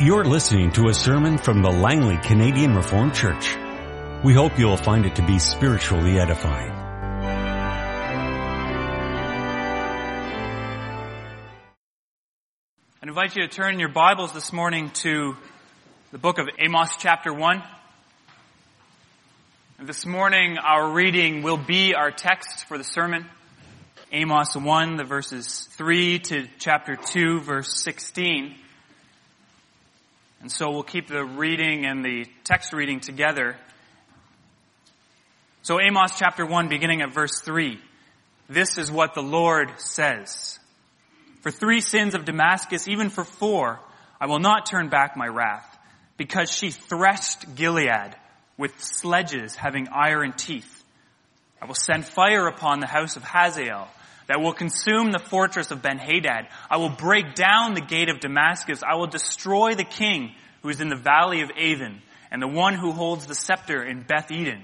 You're listening to a sermon from the Langley Canadian Reformed Church. We hope you'll find it to be spiritually edifying. I invite you to turn your Bibles this morning to the book of Amos chapter 1. And this morning our reading will be our text for the sermon. Amos 1, the verses 3 to chapter 2, verse 16. And so we'll keep the reading and the text reading together. So Amos chapter 1 beginning at verse 3. This is what the Lord says. For three sins of Damascus, even for four, I will not turn back my wrath, because she threshed Gilead with sledges having iron teeth. I will send fire upon the house of Hazael that will consume the fortress of Ben-Hadad. I will break down the gate of Damascus. I will destroy the king who is in the valley of Aven and the one who holds the scepter in Beth Eden.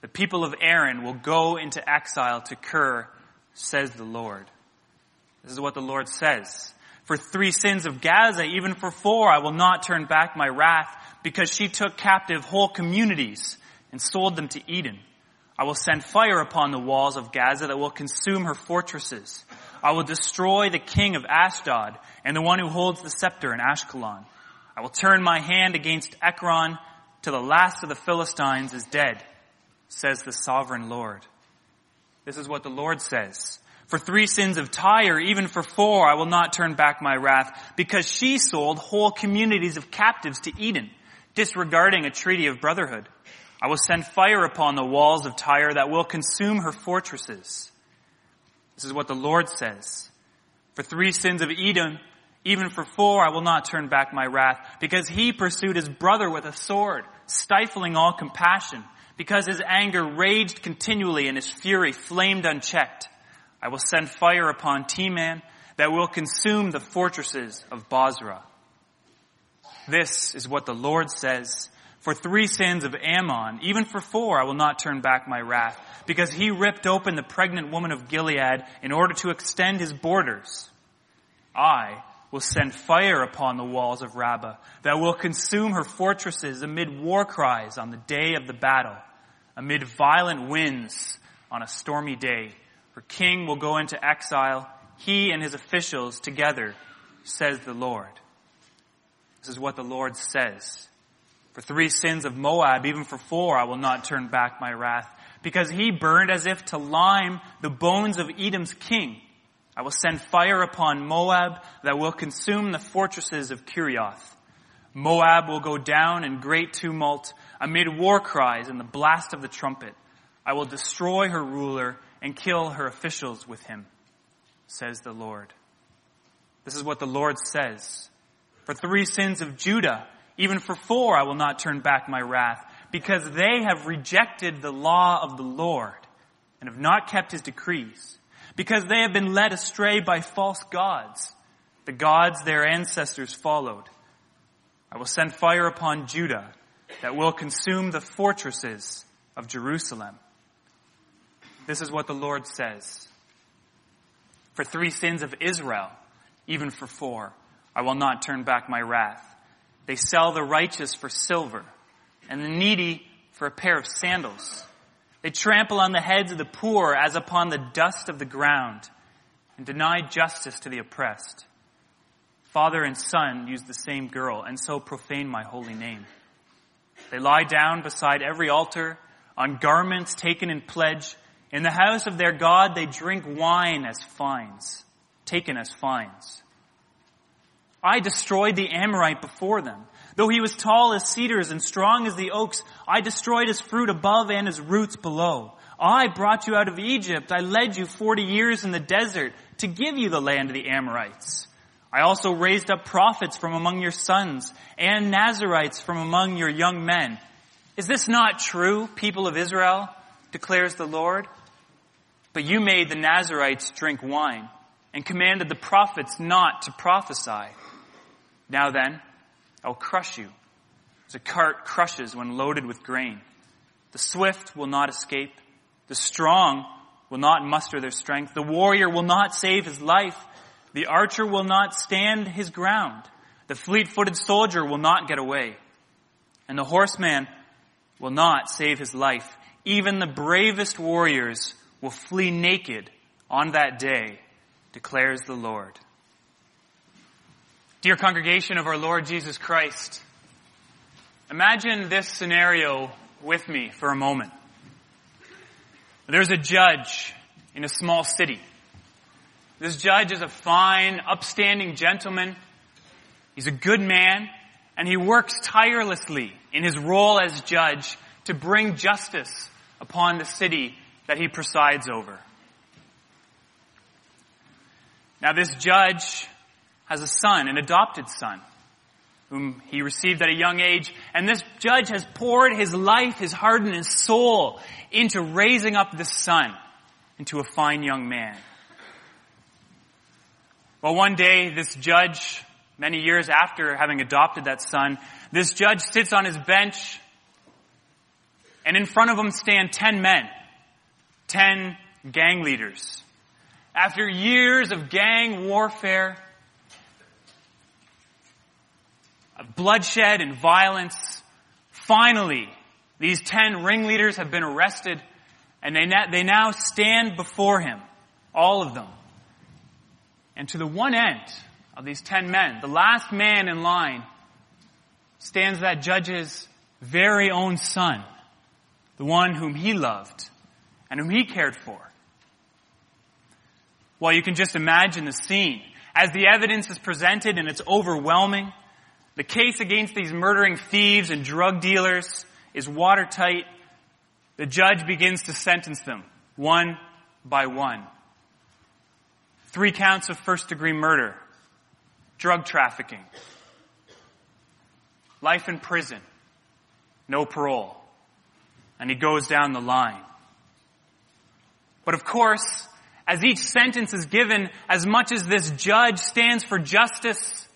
The people of Aram will go into exile to Kir, says the Lord. This is what the Lord says. For three sins of Gaza, even for four, I will not turn back my wrath because she took captive whole communities and sold them to Edom. I will send fire upon the walls of Gaza that will consume her fortresses. I will destroy the king of Ashdod and the one who holds the scepter in Ashkelon. I will turn my hand against Ekron till the last of the Philistines is dead, says the sovereign Lord. This is what the Lord says. For three sins of Tyre, even for four, I will not turn back my wrath, because she sold whole communities of captives to Edom, disregarding a treaty of brotherhood. I will send fire upon the walls of Tyre that will consume her fortresses. This is what the Lord says. For three sins of Edom, even for four, I will not turn back my wrath, because he pursued his brother with a sword, stifling all compassion, because his anger raged continually and his fury flamed unchecked. I will send fire upon Teman that will consume the fortresses of Bozrah. This is what the Lord says. For three sins of Ammon, even for four, I will not turn back my wrath, because he ripped open the pregnant woman of Gilead in order to extend his borders. I will send fire upon the walls of Rabbah that will consume her fortresses amid war cries on the day of the battle, amid violent winds on a stormy day. Her king will go into exile, he and his officials together, says the Lord. This is what the Lord says. For three sins of Moab, even for four, I will not turn back my wrath, because he burned as if to lime the bones of Edom's king. I will send fire upon Moab that will consume the fortresses of Kerioth. Moab will go down in great tumult amid war cries and the blast of the trumpet. I will destroy her ruler and kill her officials with him, says the Lord. This is what the Lord says. For three sins of Judah, even for four, I will not turn back my wrath, because they have rejected the law of the Lord and have not kept his decrees because they have been led astray by false gods, the gods their ancestors followed. I will send fire upon Judah that will consume the fortresses of Jerusalem. This is what the Lord says. For three sins of Israel, even for four, I will not turn back my wrath. They sell the righteous for silver and the needy for a pair of sandals. They trample on the heads of the poor as upon the dust of the ground and deny justice to the oppressed. Father and son use the same girl and so profane my holy name. They lie down beside every altar on garments taken in pledge. In the house of their God they drink wine as fines, taken as fines. I destroyed the Amorite before them. Though he was tall as cedars and strong as the oaks, I destroyed his fruit above and his roots below. I brought you out of Egypt. I led you forty years in the desert to give you the land of the Amorites. I also raised up prophets from among your sons and Nazarites from among your young men. Is this not true, people of Israel? declares the Lord. But you made the Nazarites drink wine and commanded the prophets not to prophesy. Now then, I'll crush you as a cart crushes when loaded with grain. The swift will not escape. The strong will not muster their strength. The warrior will not save his life. The archer will not stand his ground. The fleet-footed soldier will not get away, and the horseman will not save his life. Even the bravest warriors will flee naked on that day, declares the Lord. Dear congregation of our Lord Jesus Christ, imagine this scenario with me for a moment. There's a judge in a small city. This judge is a fine, upstanding gentleman. He's a good man, and he works tirelessly in his role as judge to bring justice upon the city that he presides over. Now this judge has a son, an adopted son, whom he received at a young age, and this judge has poured his life, his heart, and his soul into raising up this son into a fine young man. Well, one day, this judge, many years after having adopted that son, this judge sits on his bench, and in front of him stand ten men, ten gang leaders. After years of gang warfare, of bloodshed and violence, finally, these ten ringleaders have been arrested and they, na- they now stand before him, all of them. And to the one end of these ten men, the last man in line, stands that judge's very own son, the one whom he loved and whom he cared for. Well, you can just imagine the scene. As the evidence is presented and it's overwhelming, the case against these murdering thieves and drug dealers is watertight. The judge begins to sentence them one by one. Three counts of first degree murder, drug trafficking, life in prison, no parole. And he goes down the line. But of course, as each sentence is given, as much as this judge stands for justice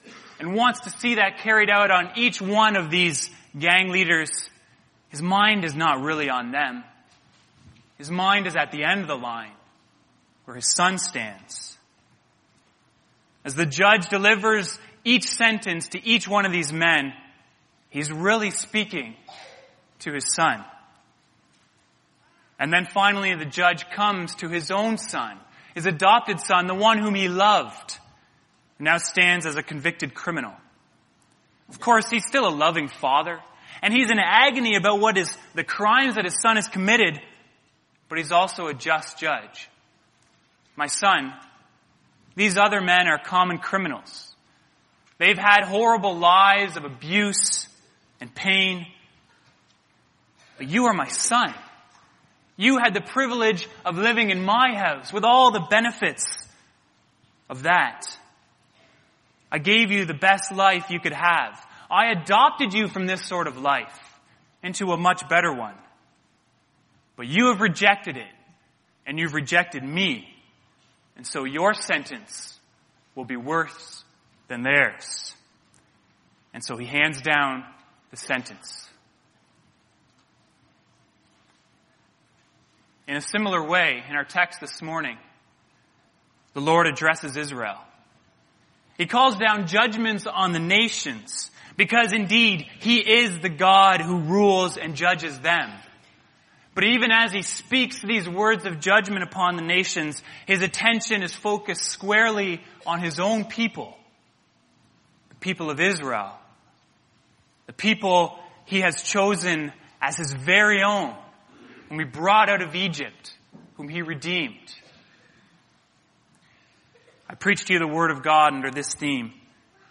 and wants to see that carried out on each one of these gang leaders, his mind is not really on them. His mind is at the end of the line, where his son stands. As the judge delivers each sentence to each one of these men, he's really speaking to his son. And then finally the judge comes to his own son, his adopted son, the one whom he loved, now stands as a convicted criminal. Of course, he's still a loving father, and he's in agony about what is the crimes that his son has committed, but he's also a just judge. My son, these other men are common criminals. They've had horrible lives of abuse and pain, but you are my son. You had the privilege of living in my house with all the benefits of that. I gave you the best life you could have. I adopted you from this sort of life into a much better one. But you have rejected it, and you've rejected me. And so your sentence will be worse than theirs. And so he hands down the sentence. In a similar way, in our text this morning, the Lord addresses Israel. He calls down judgments on the nations because indeed He is the God who rules and judges them. But even as He speaks these words of judgment upon the nations, His attention is focused squarely on His own people, the people of Israel, the people He has chosen as His very own whom he brought out of Egypt, whom he redeemed. I preach to you the word of God under this theme.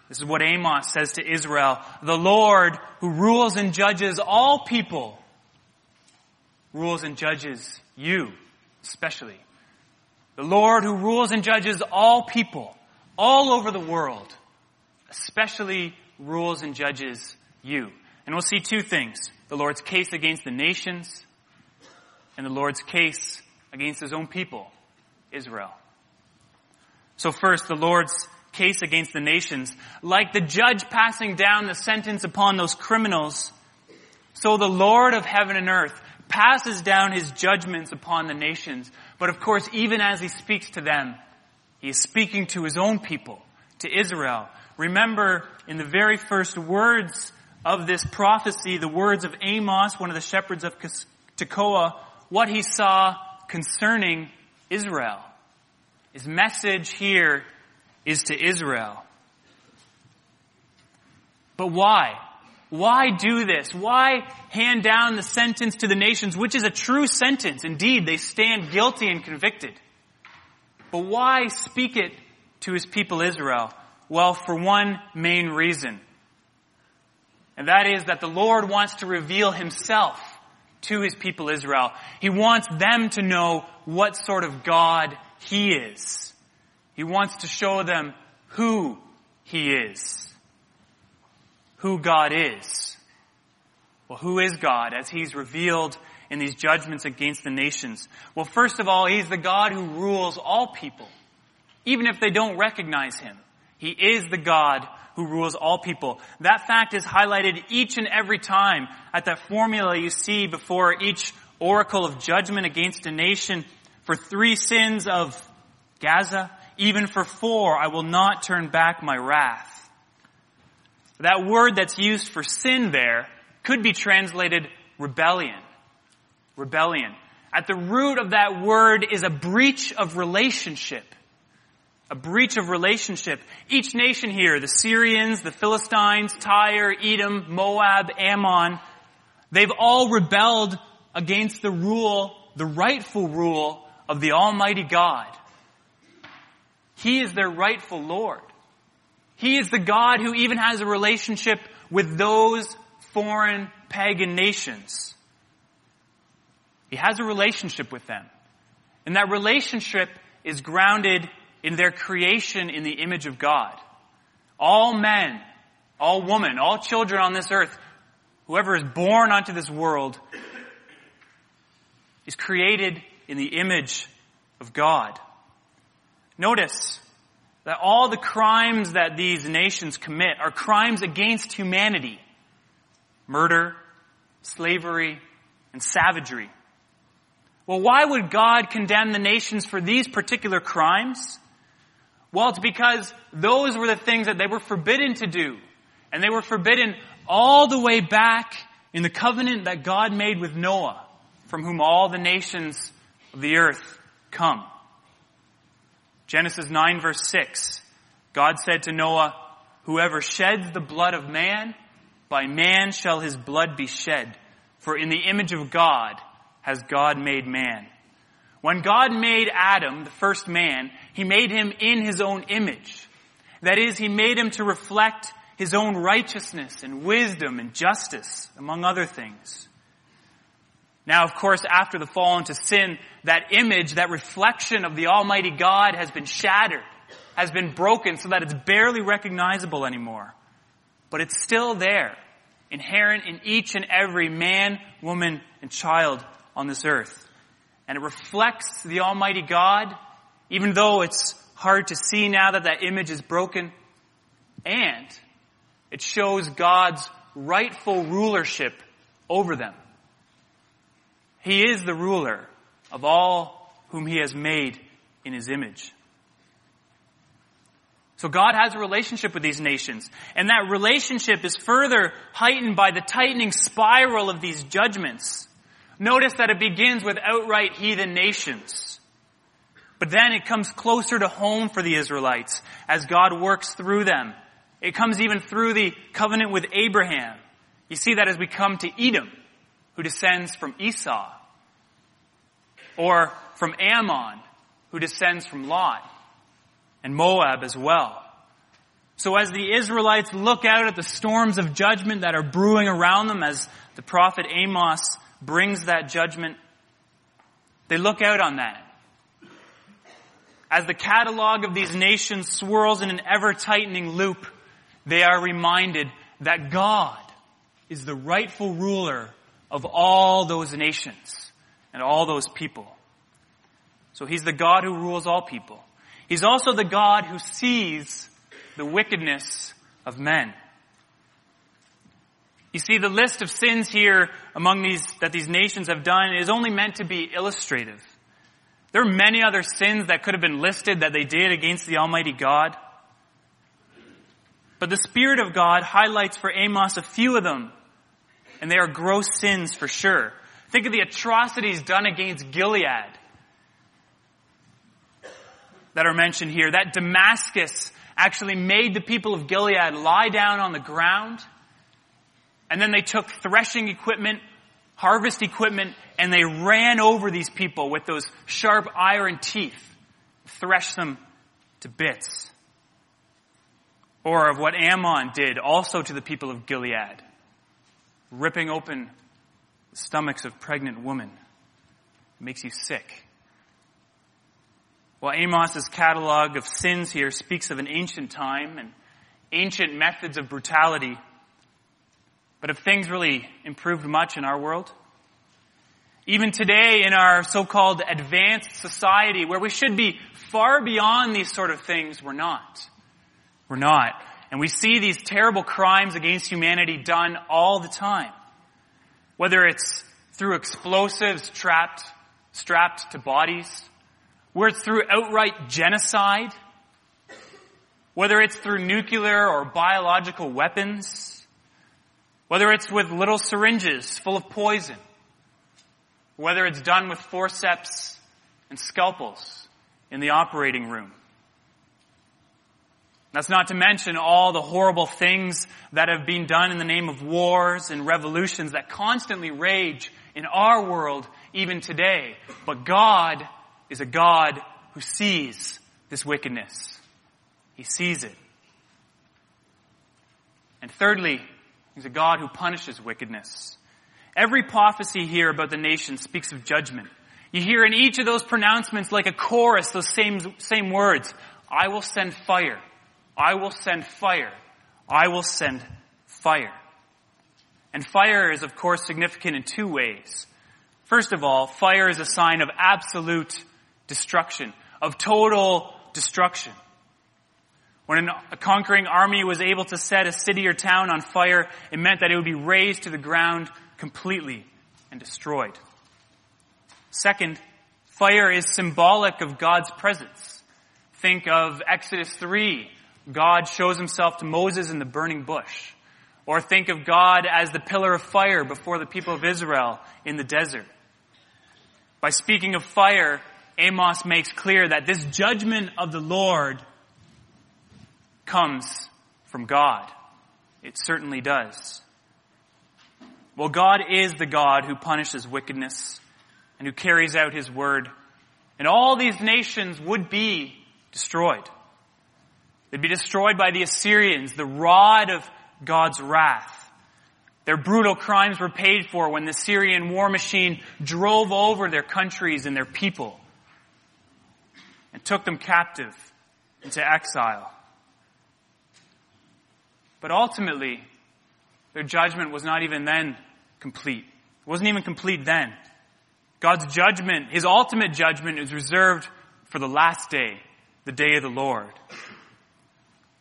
This is what Amos says to Israel. The Lord who rules and judges all people rules and judges you especially. The Lord who rules and judges all people all over the world especially rules and judges you. And we'll see two things. The Lord's case against the nations and the Lord's case against his own people, Israel. So first, the Lord's case against the nations. Like the judge passing down the sentence upon those criminals, so the Lord of heaven and earth passes down his judgments upon the nations. But of course, even as he speaks to them, he is speaking to his own people, to Israel, Remember, in the very first words of this prophecy, the words of Amos, one of the shepherds of Tekoa, what he saw concerning Israel. His message here is to Israel. But why? Why do this? Why hand down the sentence to the nations, which is a true sentence? Indeed, they stand guilty and convicted. But why speak it to his people Israel? Well, for one main reason. And that is that the Lord wants to reveal himself to his people Israel. He wants them to know what sort of God he is. He wants to show them who he is. Who God is. Well, who is God as he's revealed in these judgments against the nations? Well, first of all, he's the God who rules all people, even if they don't recognize him. He is the God who rules all people. That fact is highlighted each and every time at that formula you see before each oracle of judgment against a nation. For three sins of Gaza, even for four, I will not turn back my wrath. That word that's used for sin there could be translated rebellion. Rebellion. At the root of that word is a breach of relationship a breach of relationship. Each nation here, the Syrians, the Philistines, Tyre, Edom, Moab, Ammon, they've all rebelled against the rule, the rightful rule of the Almighty God. He is their rightful Lord. He is the God who even has a relationship with those foreign pagan nations. He has a relationship with them. And that relationship is grounded in their creation in the image of God. All men, all women, all children on this earth, whoever is born onto this world is created in the image of God. Notice that all the crimes that these nations commit are crimes against humanity. Murder, slavery, and savagery. Well, why would God condemn the nations for these particular crimes? Well, it's because those were the things that they were forbidden to do. And they were forbidden all the way back in the covenant that God made with Noah, from whom all the nations of the earth come. Genesis 9 verse 6. God said to Noah, Whoever sheds the blood of man, by man shall his blood be shed. For in the image of God has God made man. When God made Adam, the first man, he made him in his own image. That is, he made him to reflect his own righteousness and wisdom and justice, among other things. Now, of course, after the fall into sin, that image, that reflection of the Almighty God has been shattered, has been broken so that it's barely recognizable anymore. But it's still there, inherent in each and every man, woman, and child on this earth and it reflects the Almighty God, even though it's hard to see now that that image is broken. And it shows God's rightful rulership over them. He is the ruler of all whom he has made in his image. So God has a relationship with these nations, and that relationship is further heightened by the tightening spiral of these judgments. Notice that it begins with outright heathen nations. But then it comes closer to home for the Israelites as God works through them. It comes even through the covenant with Abraham. You see that as we come to Edom, who descends from Esau. Or from Ammon, who descends from Lot. And Moab as well. So as the Israelites look out at the storms of judgment that are brewing around them, as the prophet Amos brings that judgment, they look out on that. As the catalog of these nations swirls in an ever tightening loop, they are reminded that God is the rightful ruler of all those nations and all those people. So he's the God who rules all people. He's also the God who sees the wickedness of men. You see, the list of sins here among these, that these nations have done is only meant to be illustrative. There are many other sins that could have been listed that they did against the Almighty God. But the Spirit of God highlights for Amos a few of them, and they are gross sins for sure. Think of the atrocities done against Gilead that are mentioned here. That Damascus actually made the people of Gilead lie down on the ground, and then they took threshing equipment, harvest equipment, and they ran over these people with those sharp iron teeth, threshed them to bits. Or of what Ammon did also to the people of Gilead, ripping open the stomachs of pregnant women. Makes you sick. Well, Amos's catalog of sins here speaks of an ancient time and ancient methods of brutality. But have things really improved much in our world? Even today in our so-called advanced society where we should be far beyond these sort of things, we're not. We're not. And we see these terrible crimes against humanity done all the time. Whether it's through explosives trapped, strapped to bodies, where it's through outright genocide, whether it's through nuclear or biological weapons, whether it's with little syringes full of poison, whether it's done with forceps and scalpels in the operating room. That's not to mention all the horrible things that have been done in the name of wars and revolutions that constantly rage in our world even today. But God is a God who sees this wickedness. He sees it. And thirdly, He's a God who punishes wickedness. Every prophecy here about the nation speaks of judgment. You hear in each of those pronouncements like a chorus those same, same words. I will send fire. I will send fire. I will send fire. And fire is of course significant in two ways. First of all, fire is a sign of absolute destruction, of total destruction. When a conquering army was able to set a city or town on fire, it meant that it would be razed to the ground completely and destroyed. Second, fire is symbolic of God's presence. Think of Exodus 3. God shows himself to Moses in the burning bush. Or think of God as the pillar of fire before the people of Israel in the desert. By speaking of fire, Amos makes clear that this judgment of the Lord comes from God. It certainly does. Well, God is the God who punishes wickedness and who carries out his word. And all these nations would be destroyed. They'd be destroyed by the Assyrians, the rod of God's wrath. Their brutal crimes were paid for when the Syrian war machine drove over their countries and their people and took them captive into exile. But ultimately, their judgment was not even then complete. It wasn't even complete then. God's judgment, His ultimate judgment is reserved for the last day, the day of the Lord.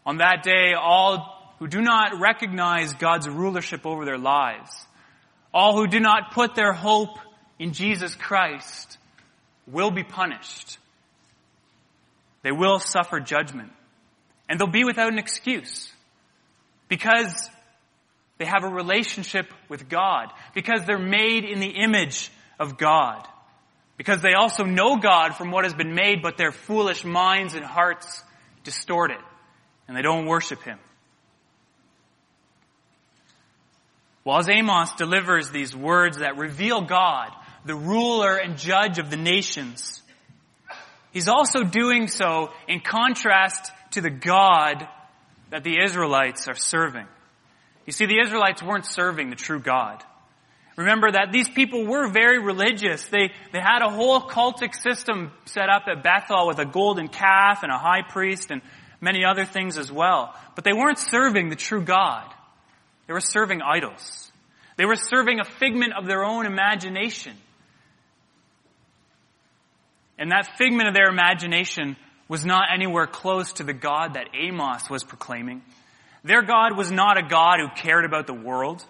On that day, all who do not recognize God's rulership over their lives, all who do not put their hope in Jesus Christ will be punished. They will suffer judgment. And they'll be without an excuse. Because they have a relationship with God. Because they're made in the image of God. Because they also know God from what has been made, but their foolish minds and hearts distort it. And they don't worship Him. Well, as Amos delivers these words that reveal God, the ruler and judge of the nations, He's also doing so in contrast to the God that the Israelites are serving. You see, the Israelites weren't serving the true God. Remember that these people were very religious. They, they had a whole cultic system set up at Bethel with a golden calf and a high priest and many other things as well. But they weren't serving the true God. They were serving idols. They were serving a figment of their own imagination. And that figment of their imagination was not anywhere close to the God that Amos was proclaiming. Their God was not a God who cared about the world,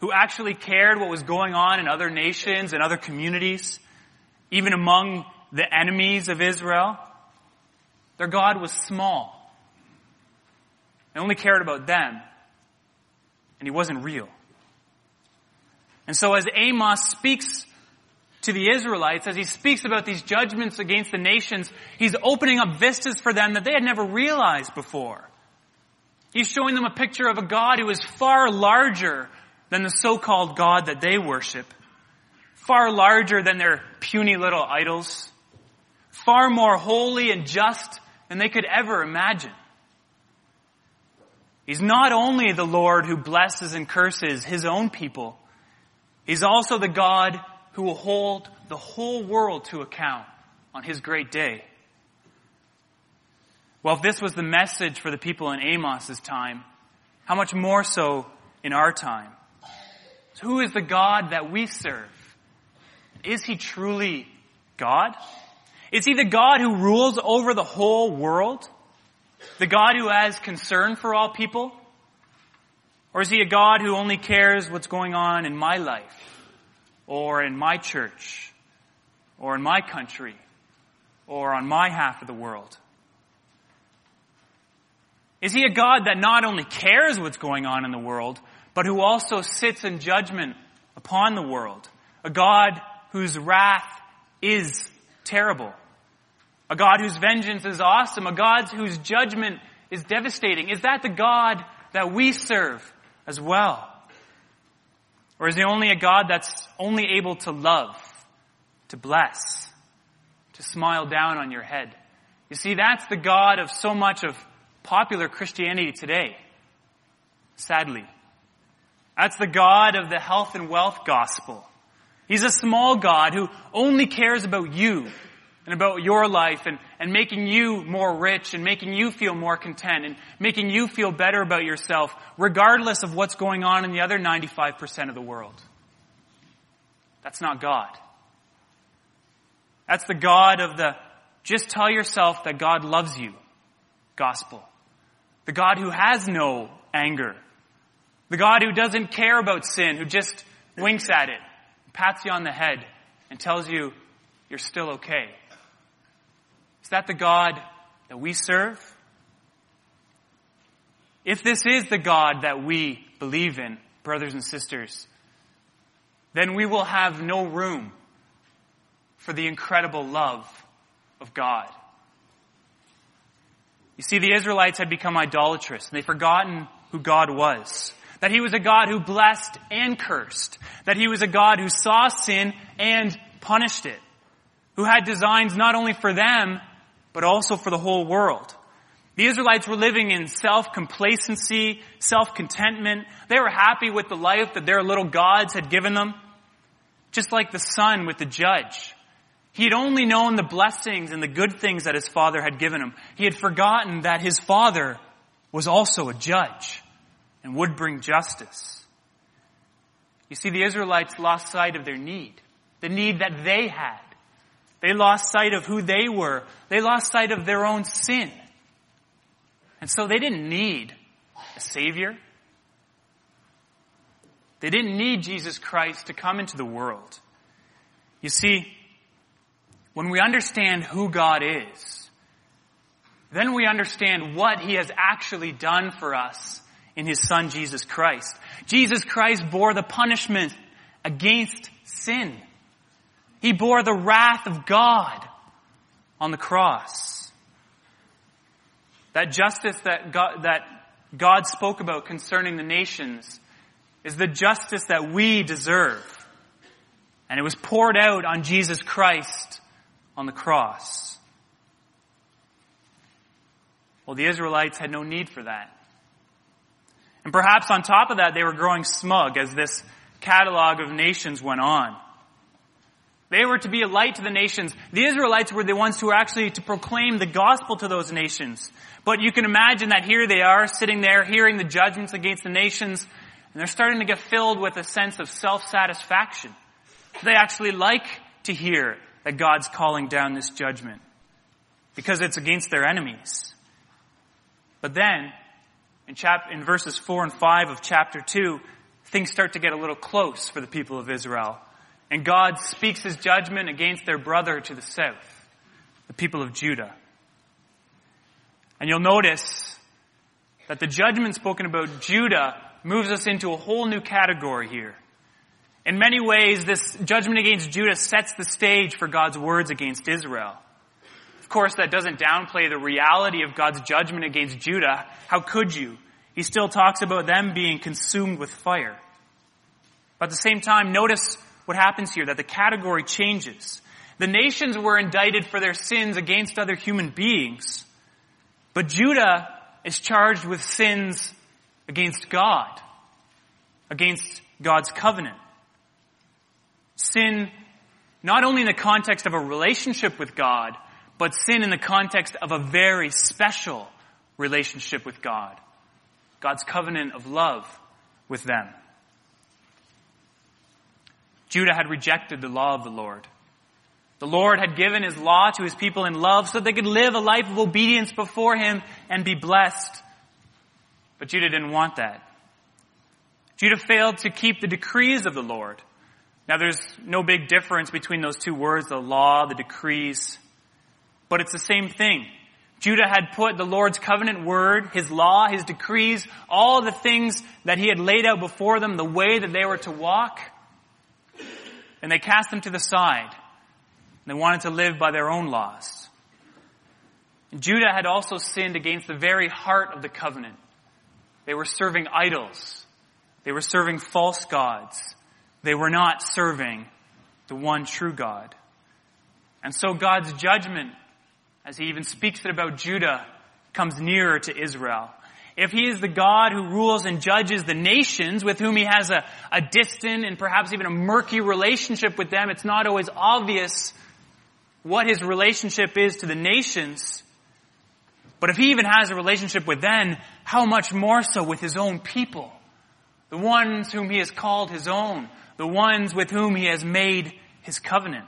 who actually cared what was going on in other nations and other communities, even among the enemies of Israel. Their God was small. And only cared about them, and he wasn't real. And so as Amos speaks to the Israelites, as he speaks about these judgments against the nations, he's opening up vistas for them that they had never realized before. He's showing them a picture of a God who is far larger than the so-called God that they worship, far larger than their puny little idols, far more holy and just than they could ever imagine. He's not only the Lord who blesses and curses his own people, he's also the God who will hold the whole world to account on his great day. Well, if this was the message for the people in Amos's time, how much more so in our time? So who is the God that we serve? Is he truly God? Is he the God who rules over the whole world? The God who has concern for all people? Or is he a God who only cares what's going on in my life? Or in my church? Or in my country? Or on my half of the world? Is he a God that not only cares what's going on in the world, but who also sits in judgment upon the world? A God whose wrath is terrible. A God whose vengeance is awesome. A God whose judgment is devastating. Is that the God that we serve as well? Or is he only a God that's only able to love, to bless, to smile down on your head? You see, that's the God of so much of popular Christianity today. Sadly. That's the God of the health and wealth gospel. He's a small God who only cares about you and about your life and, and making you more rich and making you feel more content and making you feel better about yourself, regardless of what's going on in the other 95% of the world. That's not God. That's the God of the just tell yourself that God loves you gospel. The God who has no anger. The God who doesn't care about sin, who just winks at it, pats you on the head, and tells you you're still okay. Is that the God that we serve? If this is the God that we believe in, brothers and sisters, then we will have no room for the incredible love of God. You see, the Israelites had become idolatrous and they'd forgotten who God was. That He was a God who blessed and cursed. That He was a God who saw sin and punished it. Who had designs not only for them, but also for the whole world. The Israelites were living in self-complacency, self-contentment. They were happy with the life that their little gods had given them. Just like the son with the judge. He had only known the blessings and the good things that his father had given him. He had forgotten that his father was also a judge and would bring justice. You see, the Israelites lost sight of their need, the need that they had. They lost sight of who they were. They lost sight of their own sin. And so they didn't need a Savior. They didn't need Jesus Christ to come into the world. You see, when we understand who God is, then we understand what He has actually done for us in His Son Jesus Christ. Jesus Christ bore the punishment against sin. He bore the wrath of God on the cross. That justice that God, that God spoke about concerning the nations is the justice that we deserve. And it was poured out on Jesus Christ on the cross. Well, the Israelites had no need for that. And perhaps on top of that, they were growing smug as this catalog of nations went on. They were to be a light to the nations. The Israelites were the ones who were actually to proclaim the gospel to those nations. But you can imagine that here they are sitting there hearing the judgments against the nations and they're starting to get filled with a sense of self-satisfaction. They actually like to hear that God's calling down this judgment because it's against their enemies. But then, in, chap- in verses 4 and 5 of chapter 2, things start to get a little close for the people of Israel. And God speaks his judgment against their brother to the south, the people of Judah. And you'll notice that the judgment spoken about Judah moves us into a whole new category here. In many ways, this judgment against Judah sets the stage for God's words against Israel. Of course, that doesn't downplay the reality of God's judgment against Judah. How could you? He still talks about them being consumed with fire. But at the same time, notice what happens here, that the category changes. The nations were indicted for their sins against other human beings, but Judah is charged with sins against God, against God's covenant. Sin not only in the context of a relationship with God, but sin in the context of a very special relationship with God. God's covenant of love with them. Judah had rejected the law of the Lord. The Lord had given His law to His people in love so they could live a life of obedience before Him and be blessed. But Judah didn't want that. Judah failed to keep the decrees of the Lord. Now there's no big difference between those two words, the law, the decrees, but it's the same thing. Judah had put the Lord's covenant word, his law, his decrees, all the things that he had laid out before them, the way that they were to walk, and they cast them to the side. They wanted to live by their own laws. Judah had also sinned against the very heart of the covenant. They were serving idols. They were serving false gods. They were not serving the one true God. And so God's judgment, as he even speaks it about Judah, comes nearer to Israel. If he is the God who rules and judges the nations with whom he has a, a distant and perhaps even a murky relationship with them, it's not always obvious what his relationship is to the nations. But if he even has a relationship with them, how much more so with his own people? The ones whom he has called his own. The ones with whom he has made his covenant.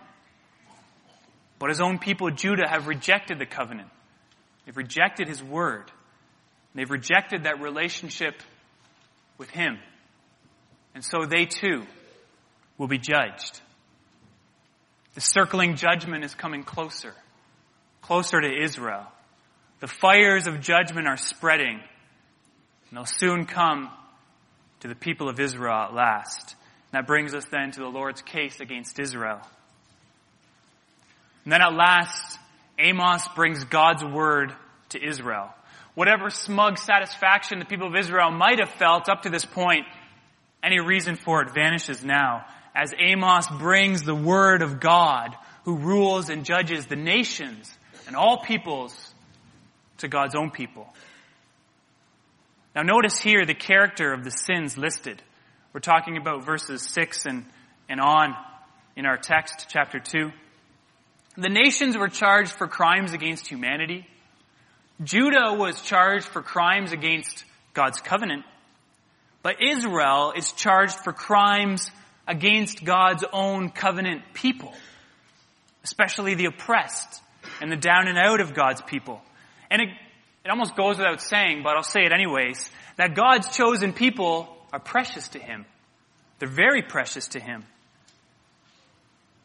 But his own people, Judah, have rejected the covenant. They've rejected his word. They've rejected that relationship with him. And so they too will be judged. The circling judgment is coming closer, closer to Israel. The fires of judgment are spreading, and they'll soon come to the people of Israel at last. And that brings us then to the Lord's case against Israel. And then at last, Amos brings God's word to Israel. Whatever smug satisfaction the people of Israel might have felt up to this point, any reason for it vanishes now as Amos brings the word of God who rules and judges the nations and all peoples to God's own people. Now notice here the character of the sins listed. We're talking about verses 6 and, and on in our text, chapter 2. The nations were charged for crimes against humanity. Judah was charged for crimes against God's covenant. But Israel is charged for crimes against God's own covenant people, especially the oppressed and the down and out of God's people. And it, it almost goes without saying, but I'll say it anyways, that God's chosen people are precious to Him. They're very precious to Him.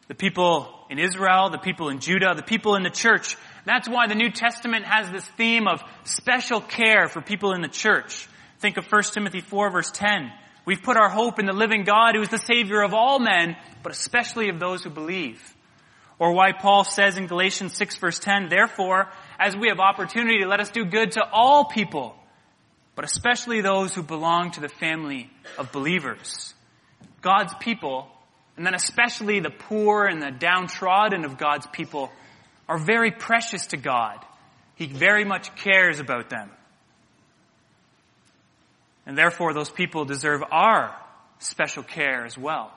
The people in Israel, the people in Judah, the people in the church. That's why the New Testament has this theme of special care for people in the church. Think of 1 Timothy 4 verse 10. We've put our hope in the living God who is the Savior of all men, but especially of those who believe. Or why Paul says in Galatians 6 verse 10, therefore, as we have opportunity, let us do good to all people, but especially those who belong to the family of believers. God's people, and then especially the poor and the downtrodden of God's people, are very precious to God. He very much cares about them. And therefore those people deserve our special care as well.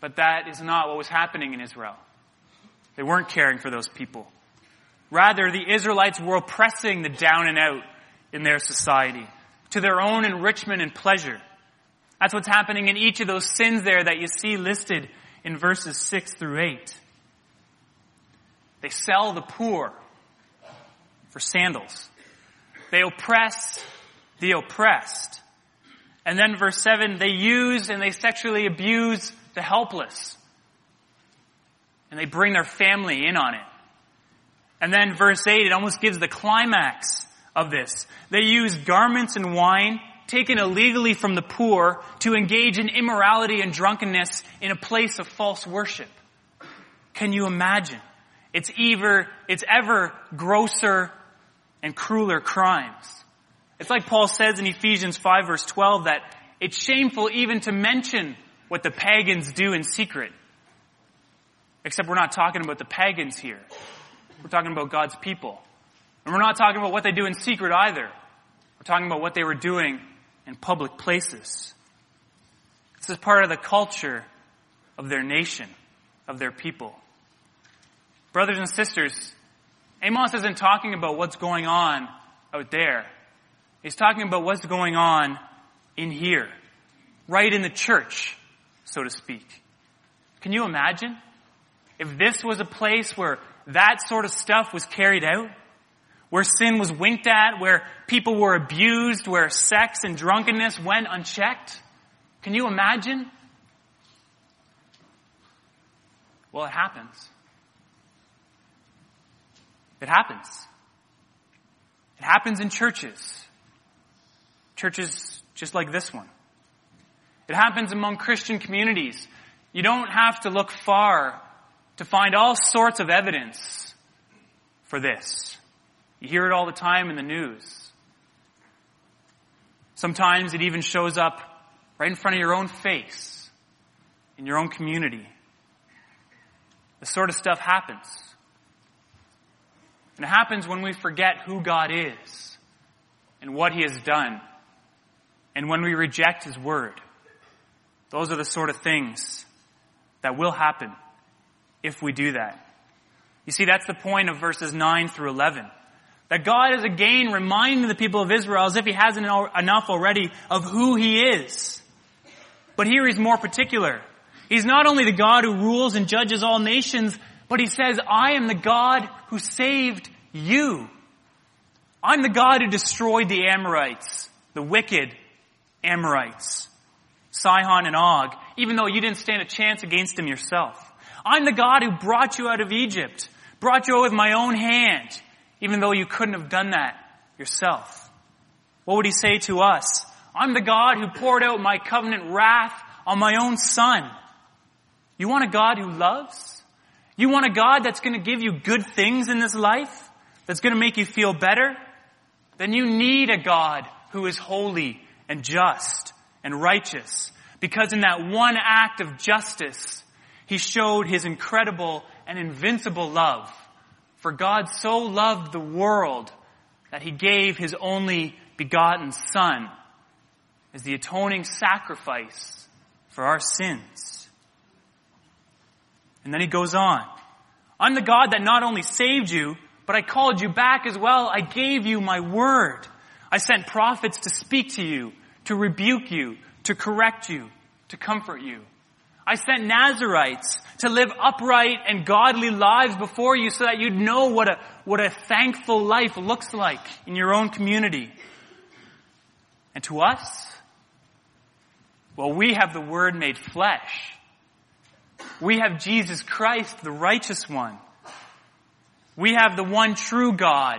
But that is not what was happening in Israel. They weren't caring for those people. Rather, the Israelites were oppressing the down and out in their society to their own enrichment and pleasure. That's what's happening in each of those sins there that you see listed in verses 6 through 8. They sell the poor for sandals. They oppress the oppressed. And then verse 7, they use and they sexually abuse the helpless. And they bring their family in on it. And then verse 8, it almost gives the climax of this. They use garments and wine taken illegally from the poor to engage in immorality and drunkenness in a place of false worship. Can you imagine? It's ever, it's ever grosser and crueler crimes. It's like Paul says in Ephesians 5 verse 12 that it's shameful even to mention what the pagans do in secret. Except we're not talking about the pagans here. We're talking about God's people. And we're not talking about what they do in secret either. We're talking about what they were doing in public places. This is part of the culture of their nation, of their people. Brothers and sisters, Amos isn't talking about what's going on out there. He's talking about what's going on in here, right in the church, so to speak. Can you imagine if this was a place where that sort of stuff was carried out? Where sin was winked at, where people were abused, where sex and drunkenness went unchecked? Can you imagine? Well, it happens. It happens. It happens in churches. Churches just like this one. It happens among Christian communities. You don't have to look far to find all sorts of evidence for this. You hear it all the time in the news. Sometimes it even shows up right in front of your own face, in your own community. This sort of stuff happens. And it happens when we forget who God is and what He has done and when we reject His Word. Those are the sort of things that will happen if we do that. You see, that's the point of verses 9 through 11. That God is again reminding the people of Israel as if He hasn't enough already of who He is. But here He's more particular. He's not only the God who rules and judges all nations, but He says, I am the God who saved you. I'm the God who destroyed the Amorites, the wicked Amorites, Sihon and Og, even though you didn't stand a chance against them yourself. I'm the God who brought you out of Egypt, brought you out with my own hand, even though you couldn't have done that yourself. What would he say to us? I'm the God who poured out my covenant wrath on my own son. You want a God who loves? You want a God that's going to give you good things in this life? That's going to make you feel better? Then you need a God who is holy and just and righteous. Because in that one act of justice, he showed his incredible and invincible love. For God so loved the world that he gave his only begotten son as the atoning sacrifice for our sins. And then he goes on. I'm the God that not only saved you, but I called you back as well. I gave you my word. I sent prophets to speak to you, to rebuke you, to correct you, to comfort you. I sent Nazarites to live upright and godly lives before you so that you'd know what a, what a thankful life looks like in your own community. And to us, well, we have the Word made flesh. We have Jesus Christ, the righteous one. We have the one true God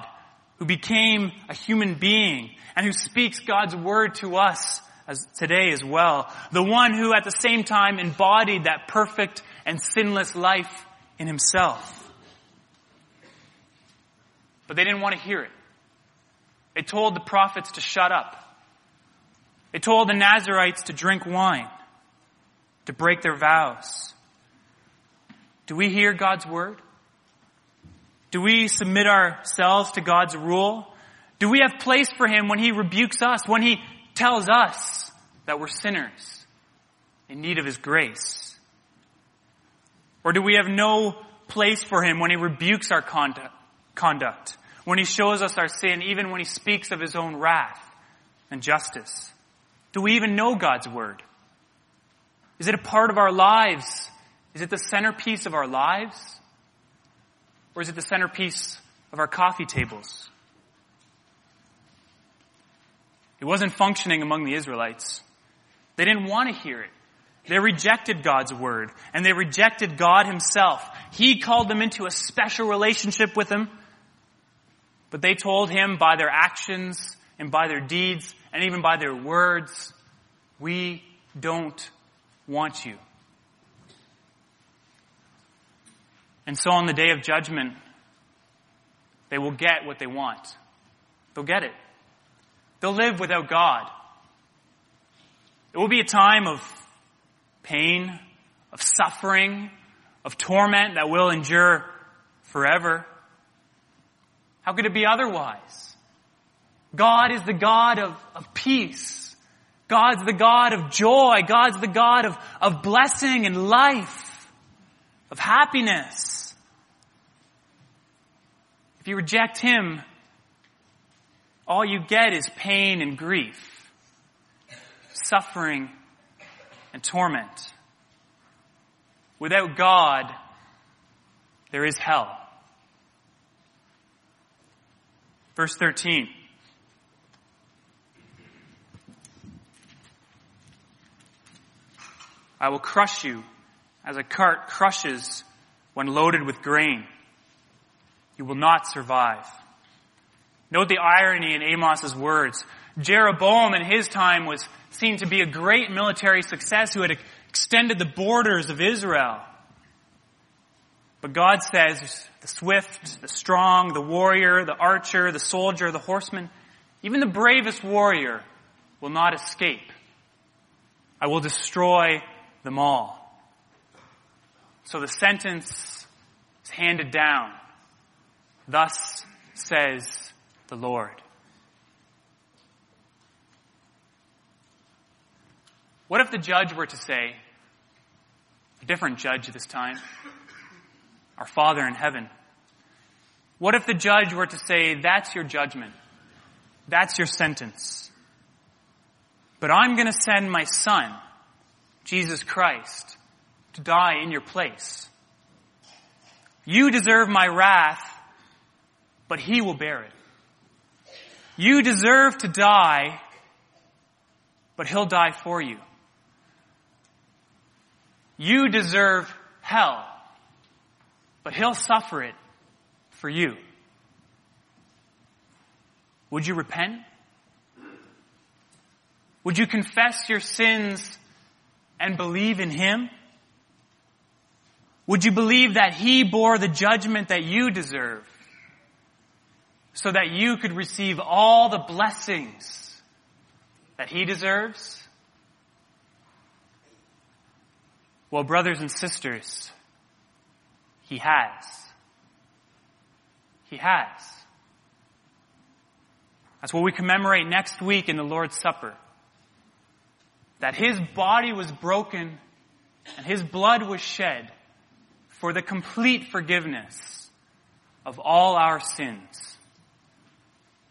who became a human being and who speaks God's Word to us as today as well. The one who at the same time embodied that perfect and sinless life in himself. But they didn't want to hear it. They told the prophets to shut up. They told the Nazarites to drink wine, to break their vows. Do we hear God's word? Do we submit ourselves to God's rule? Do we have place for Him when He rebukes us, when He tells us that we're sinners in need of His grace? Or do we have no place for Him when He rebukes our conduct, when He shows us our sin, even when He speaks of His own wrath and justice? Do we even know God's Word? Is it a part of our lives? Is it the centerpiece of our lives? Or is it the centerpiece of our coffee tables? It wasn't functioning among the Israelites. They didn't want to hear it. They rejected God's word and they rejected God himself. He called them into a special relationship with him. But they told him by their actions and by their deeds and even by their words, we don't want you. And so on the day of judgment, they will get what they want. They'll get it. They'll live without God. It will be a time of pain, of suffering, of torment that will endure forever. How could it be otherwise? God is the God of, of peace. God's the God of joy. God's the God of, of blessing and life, of happiness. If you reject Him, all you get is pain and grief, suffering and torment. Without God, there is hell. Verse 13. I will crush you as a cart crushes when loaded with grain. You will not survive. Note the irony in Amos's words. Jeroboam in his time was seen to be a great military success who had extended the borders of Israel. But God says the swift, the strong, the warrior, the archer, the soldier, the horseman, even the bravest warrior will not escape. I will destroy them all. So the sentence is handed down. Thus says the Lord. What if the judge were to say, a different judge this time, our Father in heaven. What if the judge were to say, that's your judgment. That's your sentence. But I'm going to send my son, Jesus Christ, to die in your place. You deserve my wrath, but he will bear it. You deserve to die, but he'll die for you. You deserve hell, but he'll suffer it for you. Would you repent? Would you confess your sins and believe in him? Would you believe that he bore the judgment that you deserve so that you could receive all the blessings that he deserves? Well, brothers and sisters, he has. He has. That's what we commemorate next week in the Lord's Supper. That his body was broken and his blood was shed for the complete forgiveness of all our sins.